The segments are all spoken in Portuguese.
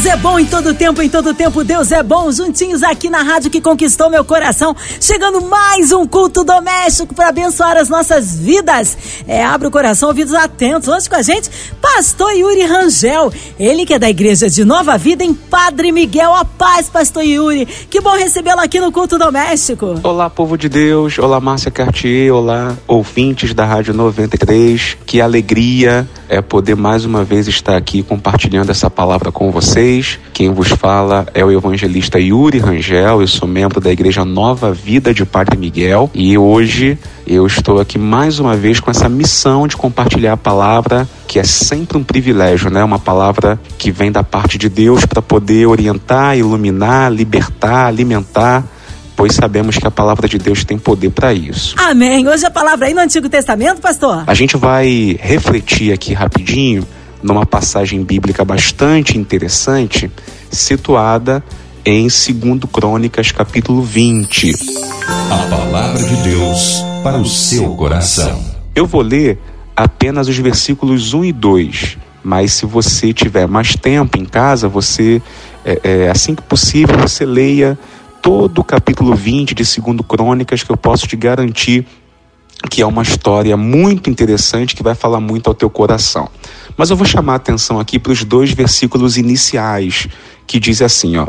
Deus é bom em todo tempo, em todo tempo Deus é bom. Juntinhos aqui na rádio que conquistou meu coração, chegando mais um culto doméstico para abençoar as nossas vidas. É, abre o coração, ouvidos atentos. Hoje com a gente, Pastor Yuri Rangel, ele que é da Igreja de Nova Vida em Padre Miguel. A paz, Pastor Yuri. Que bom recebê-lo aqui no culto doméstico. Olá, povo de Deus. Olá, Márcia Cartier. Olá, ouvintes da Rádio 93. Que alegria é poder mais uma vez estar aqui compartilhando essa palavra com vocês. Quem vos fala é o evangelista Yuri Rangel, eu sou membro da Igreja Nova Vida de Padre Miguel e hoje eu estou aqui mais uma vez com essa missão de compartilhar a palavra que é sempre um privilégio, né? Uma palavra que vem da parte de Deus para poder orientar, iluminar, libertar, alimentar pois sabemos que a palavra de Deus tem poder para isso. Amém. Hoje a palavra aí no Antigo Testamento, pastor? A gente vai refletir aqui rapidinho numa passagem bíblica bastante interessante, situada em 2 Crônicas, capítulo 20. A palavra de Deus para o seu coração. Eu vou ler apenas os versículos 1 e 2, mas se você tiver mais tempo em casa, você, é, é, assim que possível, você leia todo o capítulo 20 de 2 Crônicas, que eu posso te garantir que é uma história muito interessante que vai falar muito ao teu coração. Mas eu vou chamar a atenção aqui para os dois versículos iniciais, que diz assim, ó.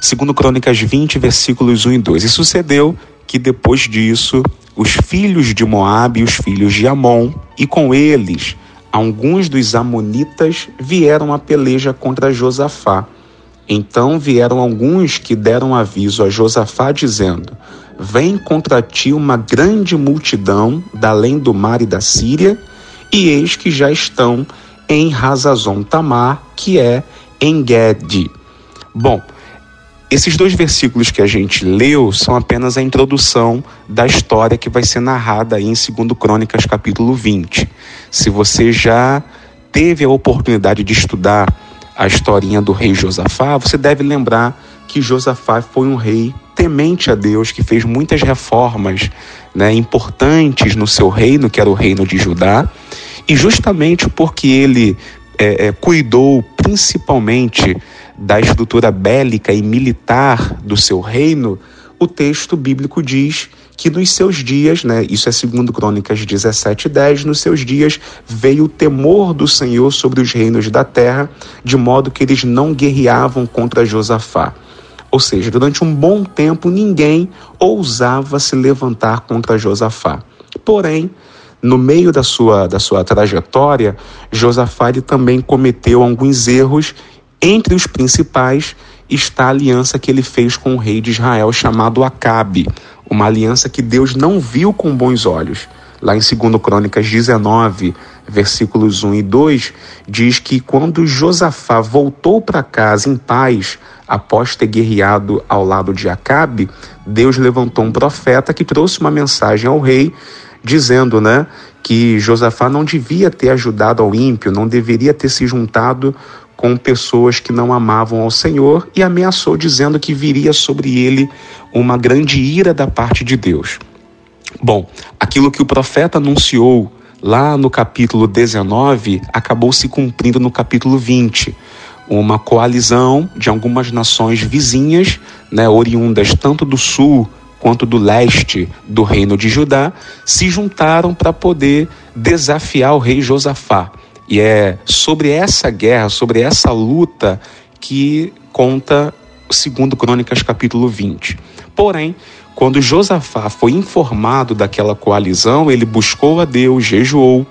Segundo Crônicas 20, versículos 1 e 2. E sucedeu que depois disso, os filhos de Moabe e os filhos de Amon, e com eles alguns dos amonitas vieram a peleja contra Josafá então vieram alguns que deram aviso a Josafá, dizendo: Vem contra ti uma grande multidão da além do mar e da Síria, e eis que já estão em Razazon Tamar, que é em Gede. Bom, esses dois versículos que a gente leu são apenas a introdução da história que vai ser narrada aí em 2 Crônicas, capítulo 20. Se você já teve a oportunidade de estudar a historinha do rei Josafá, você deve lembrar que Josafá foi um rei temente a Deus, que fez muitas reformas né, importantes no seu reino, que era o reino de Judá, e justamente porque ele é, é, cuidou principalmente da estrutura bélica e militar do seu reino, o texto bíblico diz que nos seus dias, né, isso é segundo Crônicas 17, 10, nos seus dias veio o temor do Senhor sobre os reinos da terra, de modo que eles não guerreavam contra Josafá. Ou seja, durante um bom tempo ninguém ousava se levantar contra Josafá. Porém, no meio da sua, da sua trajetória, Josafá também cometeu alguns erros. Entre os principais está a aliança que ele fez com o rei de Israel chamado Acabe, uma aliança que Deus não viu com bons olhos. Lá em 2 Crônicas 19, versículos 1 e 2, diz que quando Josafá voltou para casa em paz, após ter guerreado ao lado de Acabe, Deus levantou um profeta que trouxe uma mensagem ao rei, dizendo, né, que Josafá não devia ter ajudado ao ímpio, não deveria ter se juntado com pessoas que não amavam ao Senhor e ameaçou dizendo que viria sobre ele uma grande ira da parte de Deus. Bom, aquilo que o profeta anunciou lá no capítulo 19 acabou se cumprindo no capítulo 20. Uma coalizão de algumas nações vizinhas, né, oriundas tanto do sul quanto do leste do reino de Judá, se juntaram para poder desafiar o rei Josafá. E é sobre essa guerra, sobre essa luta que conta segundo Crônicas capítulo 20. Porém, quando Josafá foi informado daquela coalizão, ele buscou a Deus, jejuou.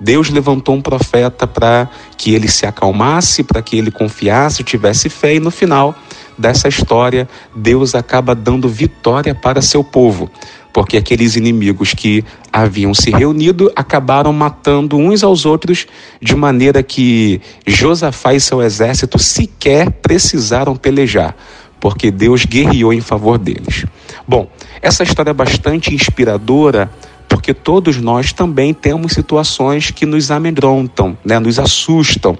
Deus levantou um profeta para que ele se acalmasse, para que ele confiasse, tivesse fé, e no final dessa história, Deus acaba dando vitória para seu povo porque aqueles inimigos que haviam se reunido acabaram matando uns aos outros, de maneira que Josafá e seu exército sequer precisaram pelejar, porque Deus guerreou em favor deles. Bom, essa história é bastante inspiradora porque todos nós também temos situações que nos amedrontam, né, nos assustam.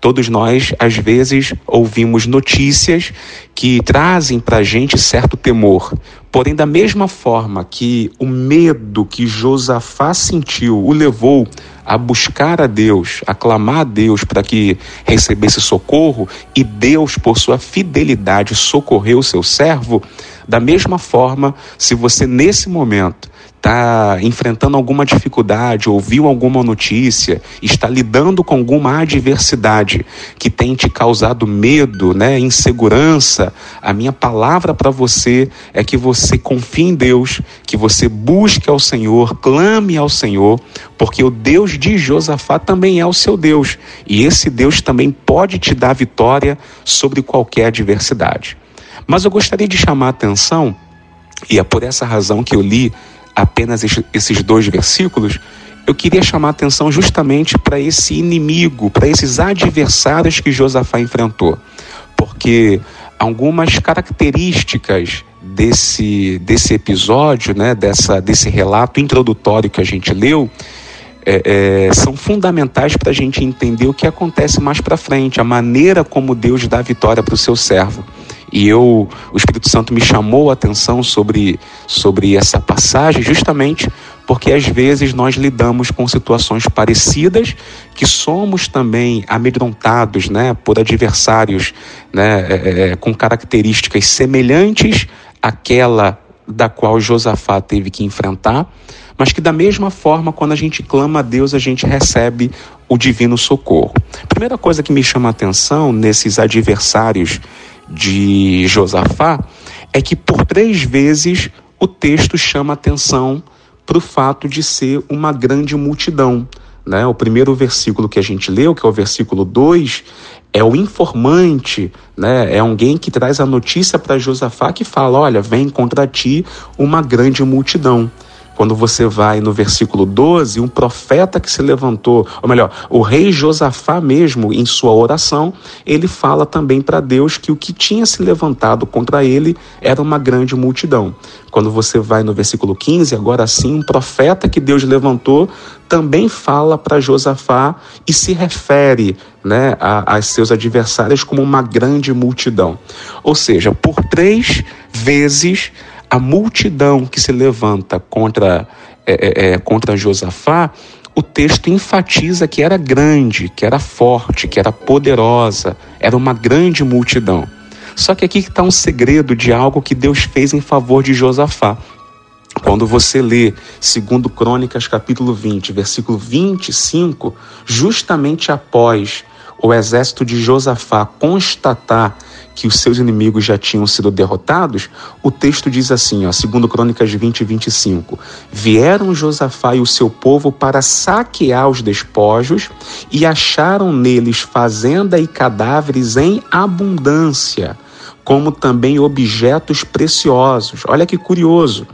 Todos nós, às vezes, ouvimos notícias que trazem para a gente certo temor. Porém, da mesma forma que o medo que Josafá sentiu o levou a buscar a Deus, a clamar a Deus para que recebesse socorro, e Deus, por sua fidelidade, socorreu o seu servo, da mesma forma, se você nesse momento está enfrentando alguma dificuldade, ouviu alguma notícia, está lidando com alguma adversidade que tem te causado medo, né, insegurança, a minha palavra para você é que você confie em Deus, que você busque ao Senhor, clame ao Senhor, porque o Deus de Josafá também é o seu Deus, e esse Deus também pode te dar vitória sobre qualquer adversidade. Mas eu gostaria de chamar a atenção, e é por essa razão que eu li apenas esses dois versículos, eu queria chamar a atenção justamente para esse inimigo, para esses adversários que Josafá enfrentou. Porque algumas características desse, desse episódio, né, dessa, desse relato introdutório que a gente leu, é, é, são fundamentais para a gente entender o que acontece mais para frente, a maneira como Deus dá vitória para o seu servo. E eu, o Espírito Santo me chamou a atenção sobre, sobre essa passagem, justamente porque às vezes nós lidamos com situações parecidas, que somos também amedrontados né, por adversários né, é, é, com características semelhantes àquela da qual Josafá teve que enfrentar, mas que da mesma forma, quando a gente clama a Deus, a gente recebe o divino socorro. Primeira coisa que me chama a atenção nesses adversários de Josafá é que por três vezes o texto chama atenção para o fato de ser uma grande multidão. Né? O primeiro versículo que a gente leu, que é o versículo 2, é o informante, né? é alguém que traz a notícia para Josafá que fala: Olha, vem contra ti uma grande multidão. Quando você vai no versículo 12, um profeta que se levantou, ou melhor, o rei Josafá mesmo, em sua oração, ele fala também para Deus que o que tinha se levantado contra ele era uma grande multidão. Quando você vai no versículo 15, agora sim, um profeta que Deus levantou também fala para Josafá e se refere né, a, a seus adversários como uma grande multidão. Ou seja, por três vezes a multidão que se levanta contra, é, é, é, contra Josafá, o texto enfatiza que era grande, que era forte, que era poderosa, era uma grande multidão. Só que aqui está um segredo de algo que Deus fez em favor de Josafá. Quando você lê 2 Crônicas capítulo 20, versículo 25, justamente após o exército de Josafá constatar que os seus inimigos já tinham sido derrotados, o texto diz assim, ó, segundo Crônicas 20 e 25, vieram Josafá e o seu povo para saquear os despojos e acharam neles fazenda e cadáveres em abundância, como também objetos preciosos. Olha que curioso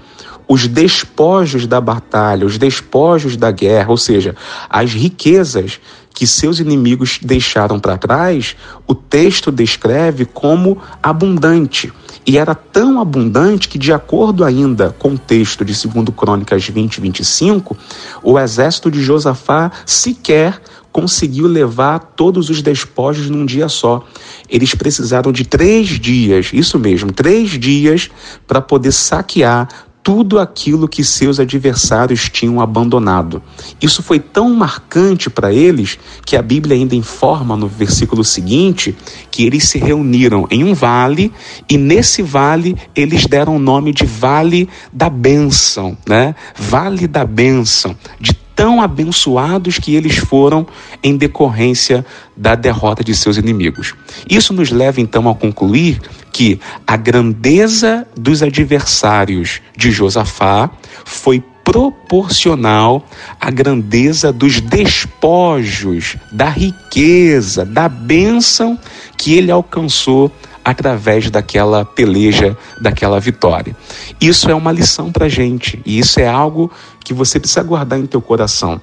os despojos da batalha, os despojos da guerra, ou seja, as riquezas que seus inimigos deixaram para trás, o texto descreve como abundante. E era tão abundante que, de acordo ainda com o texto de 2 Crônicas 20 e 25, o exército de Josafá sequer conseguiu levar todos os despojos num dia só. Eles precisaram de três dias, isso mesmo, três dias para poder saquear tudo aquilo que seus adversários tinham abandonado. Isso foi tão marcante para eles que a Bíblia ainda informa no versículo seguinte que eles se reuniram em um vale e nesse vale eles deram o nome de Vale da Bênção, né? Vale da Bênção, de tão abençoados que eles foram em decorrência da derrota de seus inimigos. Isso nos leva então a concluir que a grandeza dos adversários de Josafá foi proporcional à grandeza dos despojos, da riqueza, da bênção que ele alcançou através daquela peleja, daquela vitória. Isso é uma lição para gente e isso é algo que você precisa guardar em teu coração.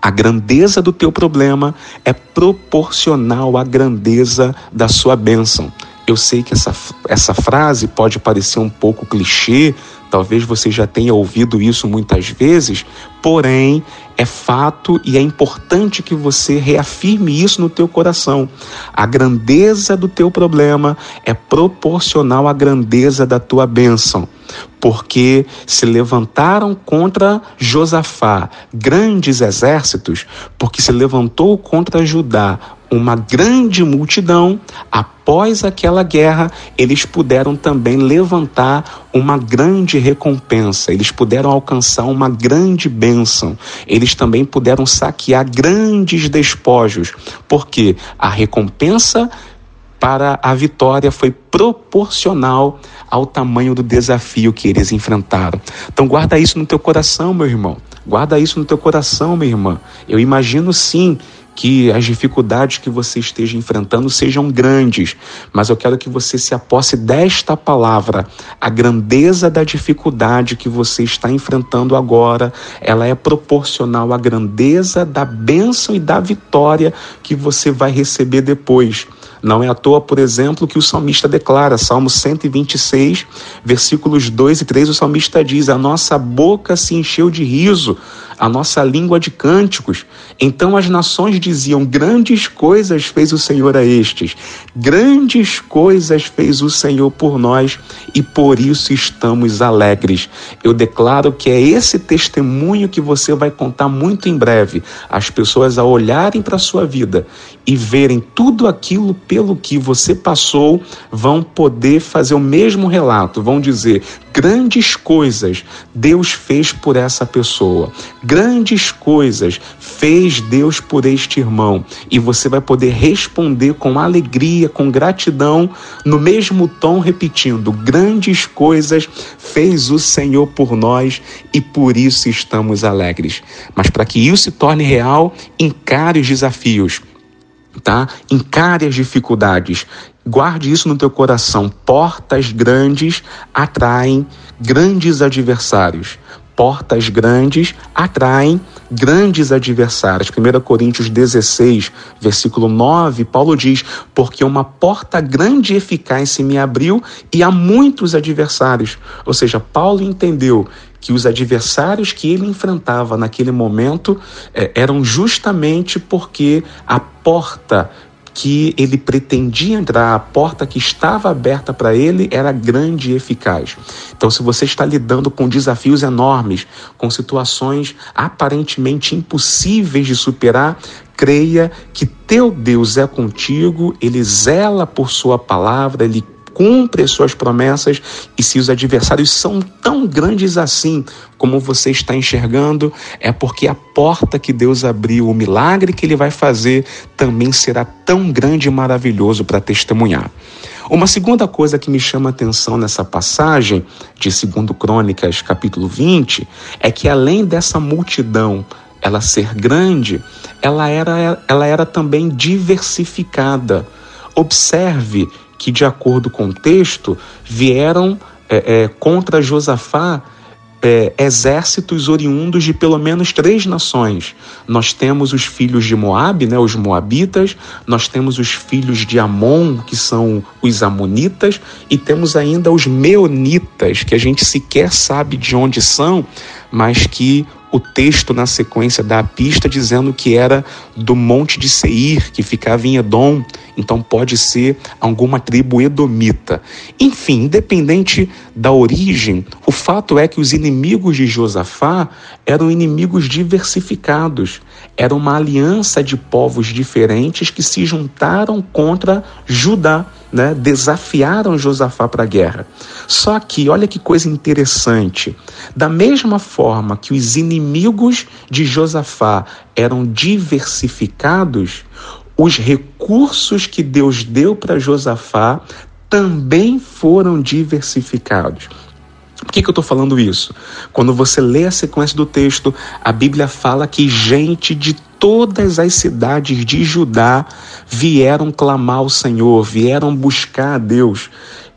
A grandeza do teu problema é proporcional à grandeza da sua bênção. Eu sei que essa, essa frase pode parecer um pouco clichê, talvez você já tenha ouvido isso muitas vezes, porém é fato e é importante que você reafirme isso no teu coração. A grandeza do teu problema é proporcional à grandeza da tua bênção porque se levantaram contra Josafá grandes exércitos, porque se levantou contra Judá uma grande multidão, após aquela guerra, eles puderam também levantar uma grande recompensa, eles puderam alcançar uma grande bênção, eles também puderam saquear grandes despojos, porque a recompensa para a vitória foi proporcional ao tamanho do desafio que eles enfrentaram. Então guarda isso no teu coração, meu irmão. Guarda isso no teu coração, minha irmã. Eu imagino sim que as dificuldades que você esteja enfrentando sejam grandes, mas eu quero que você se aposse desta palavra. A grandeza da dificuldade que você está enfrentando agora, ela é proporcional à grandeza da bênção e da vitória que você vai receber depois. Não é à toa, por exemplo, que o salmista declara, Salmo 126, versículos 2 e 3, o salmista diz: A nossa boca se encheu de riso a nossa língua de cânticos. Então as nações diziam: Grandes coisas fez o Senhor a estes, grandes coisas fez o Senhor por nós e por isso estamos alegres. Eu declaro que é esse testemunho que você vai contar muito em breve. As pessoas, ao olharem para a sua vida e verem tudo aquilo pelo que você passou, vão poder fazer o mesmo relato, vão dizer: grandes coisas Deus fez por essa pessoa grandes coisas fez Deus por este irmão. E você vai poder responder com alegria, com gratidão, no mesmo tom, repetindo: grandes coisas fez o Senhor por nós e por isso estamos alegres. Mas para que isso se torne real, encare os desafios. Tá? Encare as dificuldades. Guarde isso no teu coração. Portas grandes atraem grandes adversários portas grandes atraem grandes adversários. 1 Coríntios 16, versículo 9, Paulo diz: Porque uma porta grande e eficaz se me abriu e há muitos adversários. Ou seja, Paulo entendeu que os adversários que ele enfrentava naquele momento eh, eram justamente porque a porta que ele pretendia entrar, a porta que estava aberta para ele era grande e eficaz. Então, se você está lidando com desafios enormes, com situações aparentemente impossíveis de superar, creia que teu Deus é contigo, ele zela por sua palavra, ele cumpre as suas promessas e se os adversários são tão grandes assim como você está enxergando, é porque a porta que Deus abriu, o milagre que ele vai fazer, também será tão grande e maravilhoso para testemunhar. Uma segunda coisa que me chama a atenção nessa passagem de 2 Crônicas, capítulo 20, é que além dessa multidão ela ser grande, ela era, ela era também diversificada. Observe que, de acordo com o texto, vieram é, é, contra Josafá é, exércitos oriundos de pelo menos três nações. Nós temos os filhos de Moabe, né, os moabitas, nós temos os filhos de Amon, que são os amonitas, e temos ainda os meonitas, que a gente sequer sabe de onde são, mas que o texto na sequência dá a pista dizendo que era do monte de Seir, que ficava em Edom, então pode ser alguma tribo edomita. Enfim, independente da origem, o fato é que os inimigos de Josafá eram inimigos diversificados. Era uma aliança de povos diferentes que se juntaram contra Judá né, desafiaram Josafá para a guerra. Só que, olha que coisa interessante, da mesma forma que os inimigos de Josafá eram diversificados, os recursos que Deus deu para Josafá também foram diversificados. Por que, que eu estou falando isso? Quando você lê a sequência do texto, a Bíblia fala que gente de todas as cidades de Judá vieram clamar ao Senhor, vieram buscar a Deus.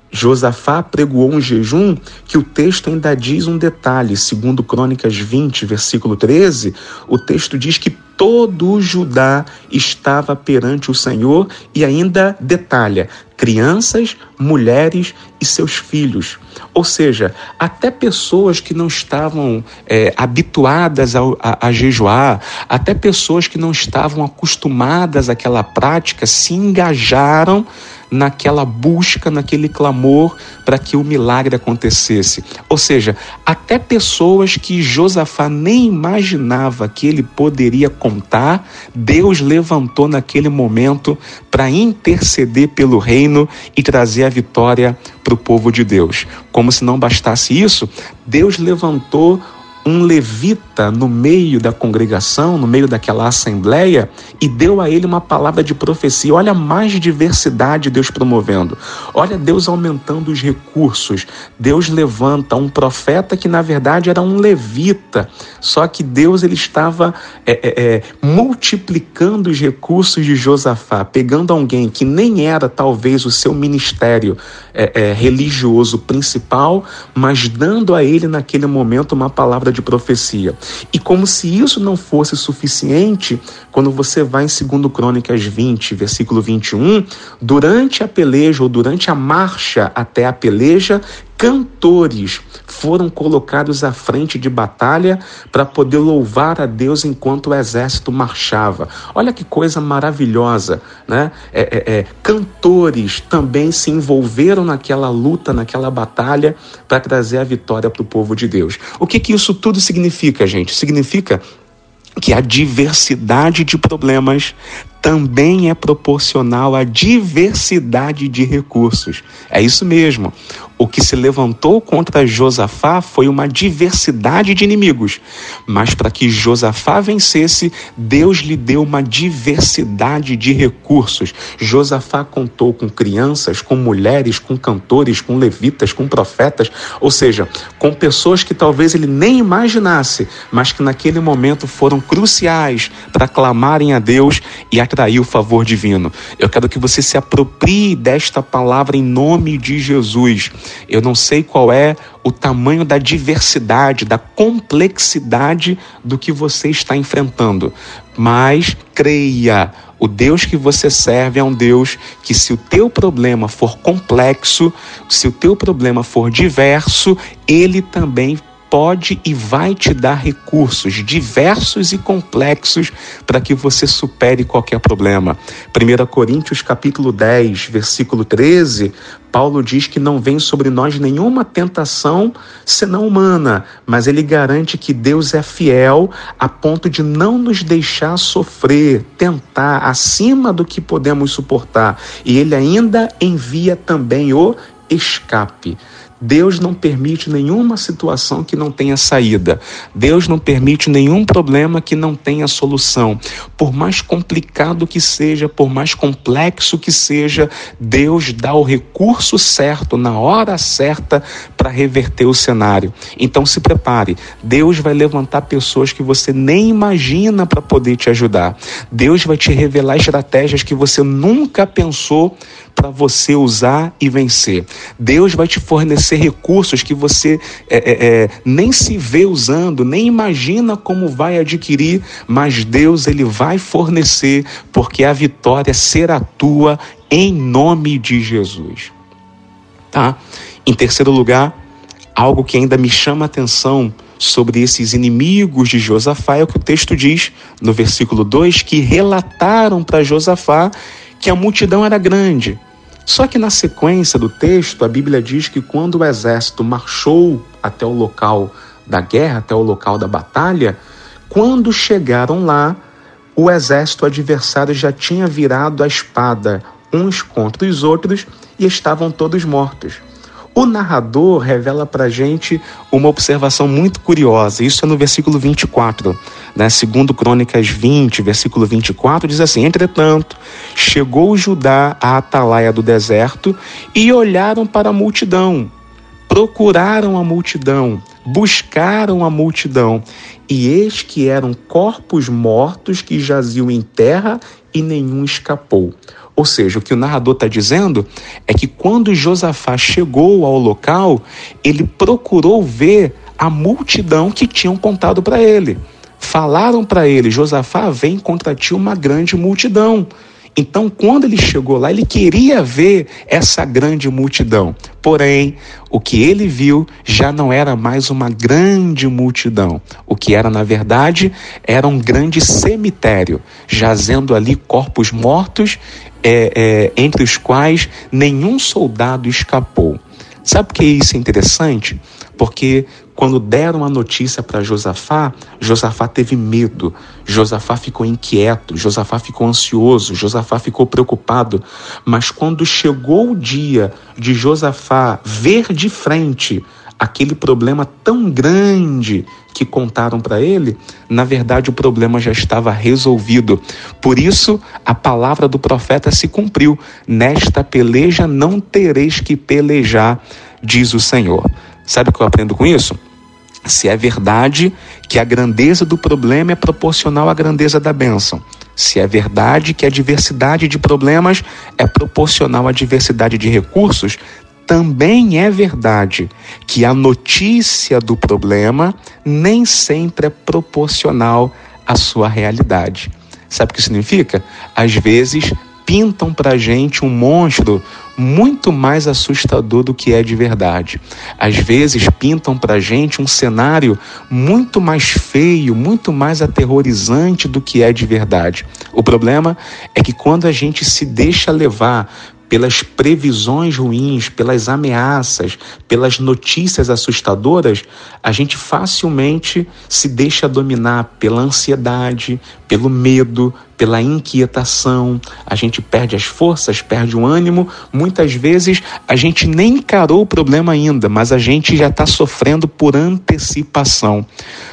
Josafá pregoou um jejum que o texto ainda diz um detalhe, segundo Crônicas 20, versículo 13, o texto diz que todo Judá estava perante o Senhor e ainda detalha: crianças, mulheres e seus filhos. Ou seja, até pessoas que não estavam é, habituadas a, a, a, jejuar, até pessoas que não estavam acostumadas àquela prática, se engajaram naquela busca, naquele clamor para que o milagre acontecesse. Ou seja, até pessoas que Josafá nem imaginava que ele poderia contar, Deus levantou naquele momento para interceder pelo reino e trazer a vitória para o povo de Deus. Como se não bastasse isso, Deus levantou um levita no meio da congregação, no meio daquela assembleia, e deu a ele uma palavra de profecia. Olha mais diversidade Deus promovendo. Olha Deus aumentando os recursos. Deus levanta um profeta que na verdade era um levita, só que Deus ele estava é, é, é, multiplicando os recursos de Josafá, pegando alguém que nem era talvez o seu ministério é, é, religioso principal, mas dando a ele naquele momento uma palavra de profecia. E como se isso não fosse suficiente, quando você vai em 2 Crônicas 20, versículo 21, durante a peleja ou durante a marcha até a peleja, cantores foram colocados à frente de batalha para poder louvar a Deus enquanto o exército marchava. Olha que coisa maravilhosa, né? É, é, é, cantores também se envolveram naquela luta, naquela batalha para trazer a vitória para o povo de Deus. O que que isso tudo significa, gente? Significa que a diversidade de problemas também é proporcional à diversidade de recursos. É isso mesmo. O que se levantou contra Josafá foi uma diversidade de inimigos, mas para que Josafá vencesse, Deus lhe deu uma diversidade de recursos. Josafá contou com crianças, com mulheres, com cantores, com levitas, com profetas, ou seja, com pessoas que talvez ele nem imaginasse, mas que naquele momento foram cruciais para clamarem a Deus e atrair o favor divino. Eu quero que você se aproprie desta palavra em nome de Jesus. Eu não sei qual é o tamanho da diversidade, da complexidade do que você está enfrentando, mas creia, o Deus que você serve é um Deus que, se o teu problema for complexo, se o teu problema for diverso, ele também pode e vai te dar recursos diversos e complexos para que você supere qualquer problema. 1 Coríntios capítulo 10, versículo 13, Paulo diz que não vem sobre nós nenhuma tentação senão humana, mas ele garante que Deus é fiel a ponto de não nos deixar sofrer, tentar acima do que podemos suportar. E ele ainda envia também o escape. Deus não permite nenhuma situação que não tenha saída. Deus não permite nenhum problema que não tenha solução. Por mais complicado que seja, por mais complexo que seja, Deus dá o recurso certo, na hora certa, para reverter o cenário. Então se prepare. Deus vai levantar pessoas que você nem imagina para poder te ajudar. Deus vai te revelar estratégias que você nunca pensou para você usar e vencer. Deus vai te fornecer recursos que você é, é, é, nem se vê usando, nem imagina como vai adquirir, mas Deus ele vai fornecer, porque a vitória será tua em nome de Jesus. Tá? Em terceiro lugar, algo que ainda me chama a atenção sobre esses inimigos de Josafá é o que o texto diz no versículo 2 que relataram para Josafá que a multidão era grande. Só que na sequência do texto, a Bíblia diz que quando o exército marchou até o local da guerra, até o local da batalha, quando chegaram lá, o exército adversário já tinha virado a espada uns contra os outros e estavam todos mortos. O narrador revela para gente uma observação muito curiosa. Isso é no versículo 24, né? Segundo Crônicas 20, versículo 24, diz assim: Entretanto, chegou Judá à atalaia do deserto e olharam para a multidão, procuraram a multidão, buscaram a multidão, e eis que eram corpos mortos que jaziam em terra e nenhum escapou. Ou seja, o que o narrador está dizendo é que quando Josafá chegou ao local, ele procurou ver a multidão que tinham contado para ele. falaram para ele: Josafá, vem contra ti uma grande multidão. Então, quando ele chegou lá, ele queria ver essa grande multidão. Porém, o que ele viu já não era mais uma grande multidão. O que era, na verdade, era um grande cemitério, jazendo ali corpos mortos, é, é, entre os quais nenhum soldado escapou. Sabe por que isso é interessante? Porque quando deram a notícia para Josafá, Josafá teve medo, Josafá ficou inquieto, Josafá ficou ansioso, Josafá ficou preocupado. Mas quando chegou o dia de Josafá ver de frente aquele problema tão grande que contaram para ele, na verdade o problema já estava resolvido. Por isso, a palavra do profeta se cumpriu: Nesta peleja não tereis que pelejar, diz o Senhor. Sabe o que eu aprendo com isso? Se é verdade que a grandeza do problema é proporcional à grandeza da bênção. Se é verdade que a diversidade de problemas é proporcional à diversidade de recursos, também é verdade que a notícia do problema nem sempre é proporcional à sua realidade. Sabe o que significa? Às vezes pintam para gente um monstro muito mais assustador do que é de verdade. Às vezes pintam para gente um cenário muito mais feio, muito mais aterrorizante do que é de verdade. O problema é que quando a gente se deixa levar pelas previsões ruins, pelas ameaças, pelas notícias assustadoras, a gente facilmente se deixa dominar pela ansiedade, pelo medo, pela inquietação, a gente perde as forças, perde o ânimo. Muitas vezes a gente nem encarou o problema ainda, mas a gente já está sofrendo por antecipação.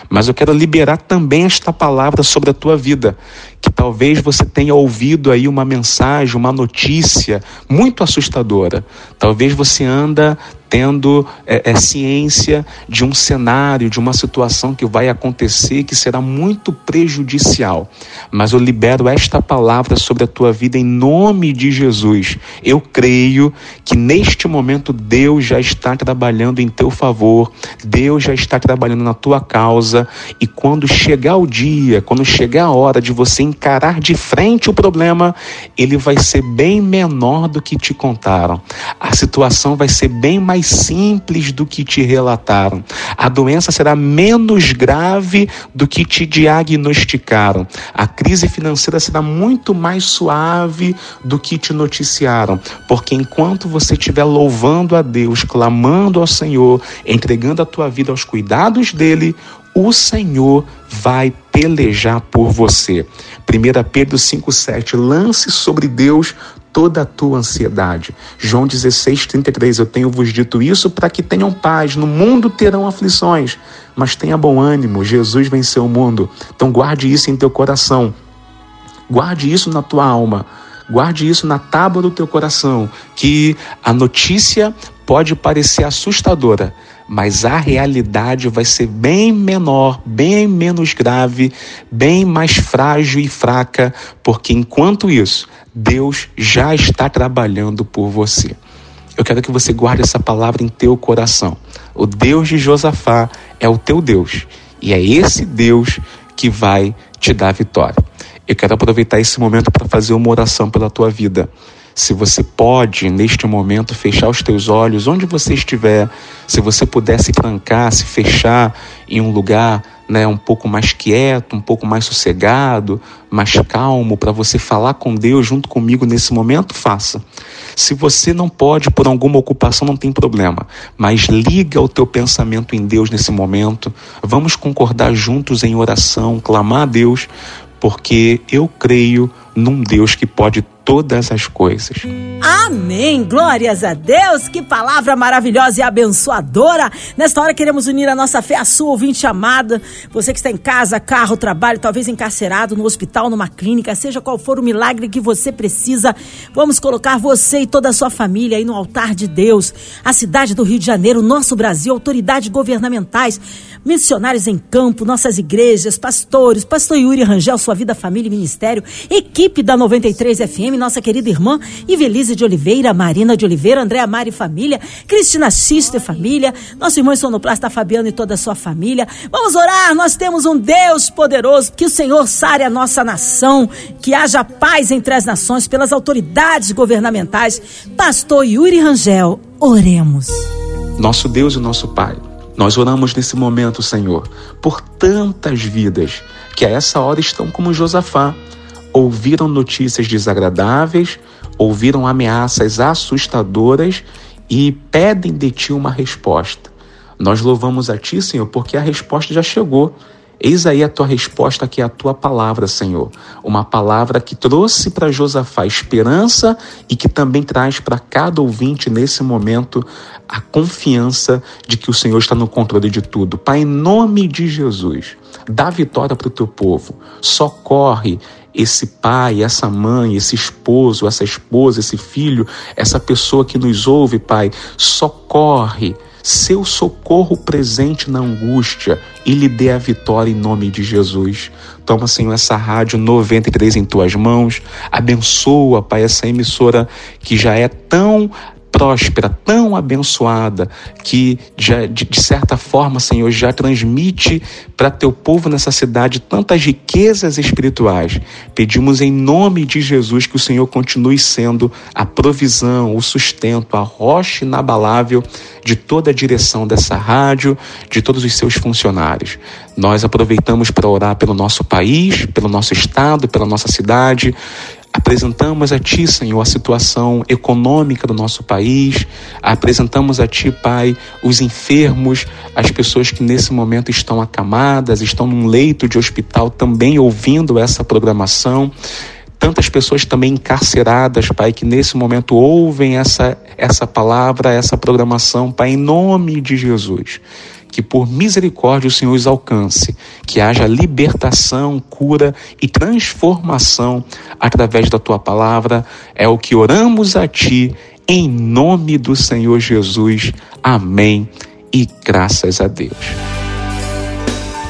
Mas eu quero liberar também esta palavra sobre a tua vida, que talvez você tenha ouvido aí uma mensagem, uma notícia muito assustadora. Talvez você anda tendo é, é, ciência de um cenário, de uma situação que vai acontecer que será muito prejudicial. Mas eu libero esta palavra sobre a tua vida em nome de Jesus. Eu creio que neste momento Deus já está trabalhando em teu favor, Deus já está trabalhando na tua causa, e quando chegar o dia, quando chegar a hora de você encarar de frente o problema, ele vai ser bem menor do que te contaram. A situação vai ser bem mais mais simples do que te relataram. A doença será menos grave do que te diagnosticaram. A crise financeira será muito mais suave do que te noticiaram. Porque enquanto você estiver louvando a Deus, clamando ao Senhor, entregando a tua vida aos cuidados dele, o Senhor vai pelejar por você. 1 Pedro 5,7: lance sobre Deus toda a tua ansiedade. João 16, 33, eu tenho vos dito isso para que tenham paz. No mundo terão aflições, mas tenha bom ânimo. Jesus venceu o mundo. Então guarde isso em teu coração. Guarde isso na tua alma. Guarde isso na tábua do teu coração, que a notícia pode parecer assustadora, mas a realidade vai ser bem menor, bem menos grave, bem mais frágil e fraca, porque enquanto isso, Deus já está trabalhando por você. Eu quero que você guarde essa palavra em teu coração. O Deus de Josafá é o teu Deus, e é esse Deus que vai te dar vitória. Eu quero aproveitar esse momento para fazer uma oração pela tua vida. Se você pode, neste momento, fechar os teus olhos, onde você estiver, se você pudesse trancar, se fechar em um lugar né, um pouco mais quieto, um pouco mais sossegado, mais calmo, para você falar com Deus junto comigo nesse momento, faça. Se você não pode por alguma ocupação, não tem problema, mas liga o teu pensamento em Deus nesse momento. Vamos concordar juntos em oração, clamar a Deus, porque eu creio num Deus que pode todas as coisas. Amém! Glórias a Deus! Que palavra maravilhosa e abençoadora! Nesta hora queremos unir a nossa fé à sua ouvinte amada. Você que está em casa, carro, trabalho, talvez encarcerado, no hospital, numa clínica, seja qual for o milagre que você precisa, vamos colocar você e toda a sua família aí no altar de Deus. A cidade do Rio de Janeiro, nosso Brasil, autoridades governamentais, missionários em campo, nossas igrejas, pastores, pastor Yuri Rangel, sua vida, família e ministério, equipe da 93 FM FM, nossa querida irmã Ivelise de Oliveira, Marina de Oliveira, Andréa Mari Família, Cristina Xista e Família, nosso irmão sonoplasta Fabiano e toda a sua família. Vamos orar, nós temos um Deus poderoso, que o Senhor sare a nossa nação, que haja paz entre as nações pelas autoridades governamentais. Pastor Yuri Rangel, oremos. Nosso Deus e nosso Pai, nós oramos nesse momento, Senhor, por tantas vidas que a essa hora estão como Josafá, ouviram notícias desagradáveis, ouviram ameaças assustadoras e pedem de ti uma resposta. Nós louvamos a ti, Senhor, porque a resposta já chegou. Eis aí a tua resposta, que é a tua palavra, Senhor. Uma palavra que trouxe para Josafá esperança e que também traz para cada ouvinte nesse momento a confiança de que o Senhor está no controle de tudo. Pai, em nome de Jesus, dá vitória para o teu povo. Socorre esse pai, essa mãe, esse esposo, essa esposa, esse filho, essa pessoa que nos ouve, Pai, socorre seu socorro presente na angústia e lhe dê a vitória em nome de Jesus. Toma, Senhor, essa rádio 93 em tuas mãos. Abençoa, Pai, essa emissora que já é tão próspera, tão abençoada, que já, de, de certa forma, Senhor, já transmite para teu povo nessa cidade tantas riquezas espirituais. Pedimos em nome de Jesus que o Senhor continue sendo a provisão, o sustento, a rocha inabalável de toda a direção dessa rádio, de todos os seus funcionários. Nós aproveitamos para orar pelo nosso país, pelo nosso estado, pela nossa cidade Apresentamos a Ti, Senhor, a situação econômica do nosso país. Apresentamos a Ti, Pai, os enfermos, as pessoas que nesse momento estão acamadas, estão num leito de hospital também ouvindo essa programação tantas pessoas também encarceradas, Pai, que nesse momento ouvem essa, essa palavra, essa programação, Pai, em nome de Jesus que por misericórdia o Senhor os alcance, que haja libertação, cura e transformação através da tua palavra. É o que oramos a ti, em nome do Senhor Jesus. Amém. E graças a Deus.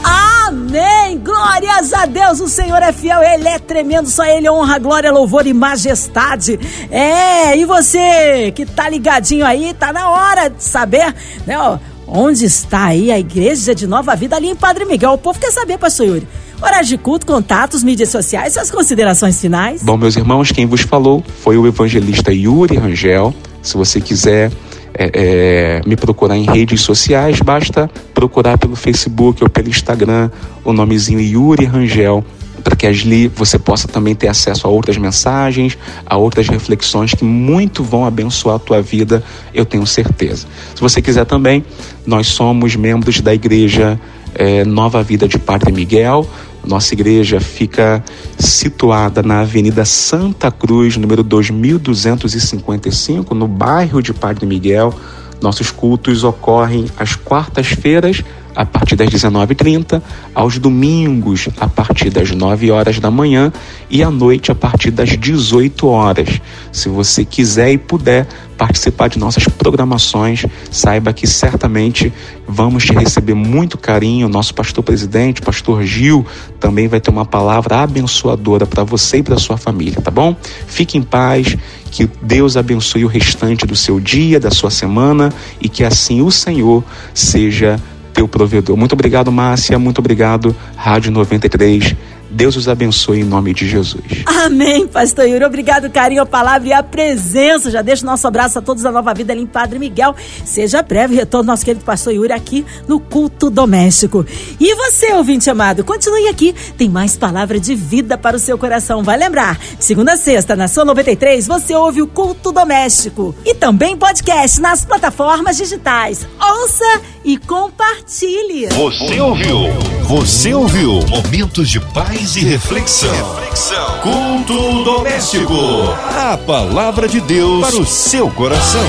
Amém! Glórias a Deus, o Senhor é fiel, Ele é tremendo, só Ele honra, glória, louvor e majestade. É, e você que tá ligadinho aí, tá na hora de saber, né? Ó, Onde está aí a igreja de Nova Vida ali em Padre Miguel? O povo quer saber, pastor Yuri. Horário de culto, contatos, mídias sociais, suas considerações finais. Bom, meus irmãos, quem vos falou foi o evangelista Yuri Rangel. Se você quiser é, é, me procurar em redes sociais, basta procurar pelo Facebook ou pelo Instagram o nomezinho Yuri Rangel para que ali você possa também ter acesso a outras mensagens, a outras reflexões que muito vão abençoar a tua vida, eu tenho certeza. Se você quiser também, nós somos membros da igreja é, Nova Vida de Padre Miguel. Nossa igreja fica situada na Avenida Santa Cruz, número 2255, no bairro de Padre Miguel. Nossos cultos ocorrem às quartas-feiras, a partir das 19h30, aos domingos a partir das 9 horas da manhã e à noite a partir das 18 horas. Se você quiser e puder participar de nossas programações, saiba que certamente vamos te receber muito carinho. Nosso pastor presidente, pastor Gil, também vai ter uma palavra abençoadora para você e para sua família, tá bom? Fique em paz, que Deus abençoe o restante do seu dia, da sua semana e que assim o Senhor seja teu provedor. Muito obrigado, Márcia. Muito obrigado, Rádio 93. Deus os abençoe em nome de Jesus. Amém, pastor Yuri. Obrigado, carinho, a palavra e a presença. Já deixo nosso abraço a todos da Nova Vida ali em Padre Miguel. Seja breve retorno nosso querido pastor Yuri aqui no culto doméstico. E você, ouvinte amado, continue aqui. Tem mais palavra de vida para o seu coração. Vai lembrar, segunda a sexta, na sua 93, você ouve o culto doméstico. E também podcast nas plataformas digitais. Ouça e compartilhe. Você ouviu? Você ouviu? Momentos de paz e reflexão. reflexão. Culto doméstico. A palavra de Deus para o seu coração.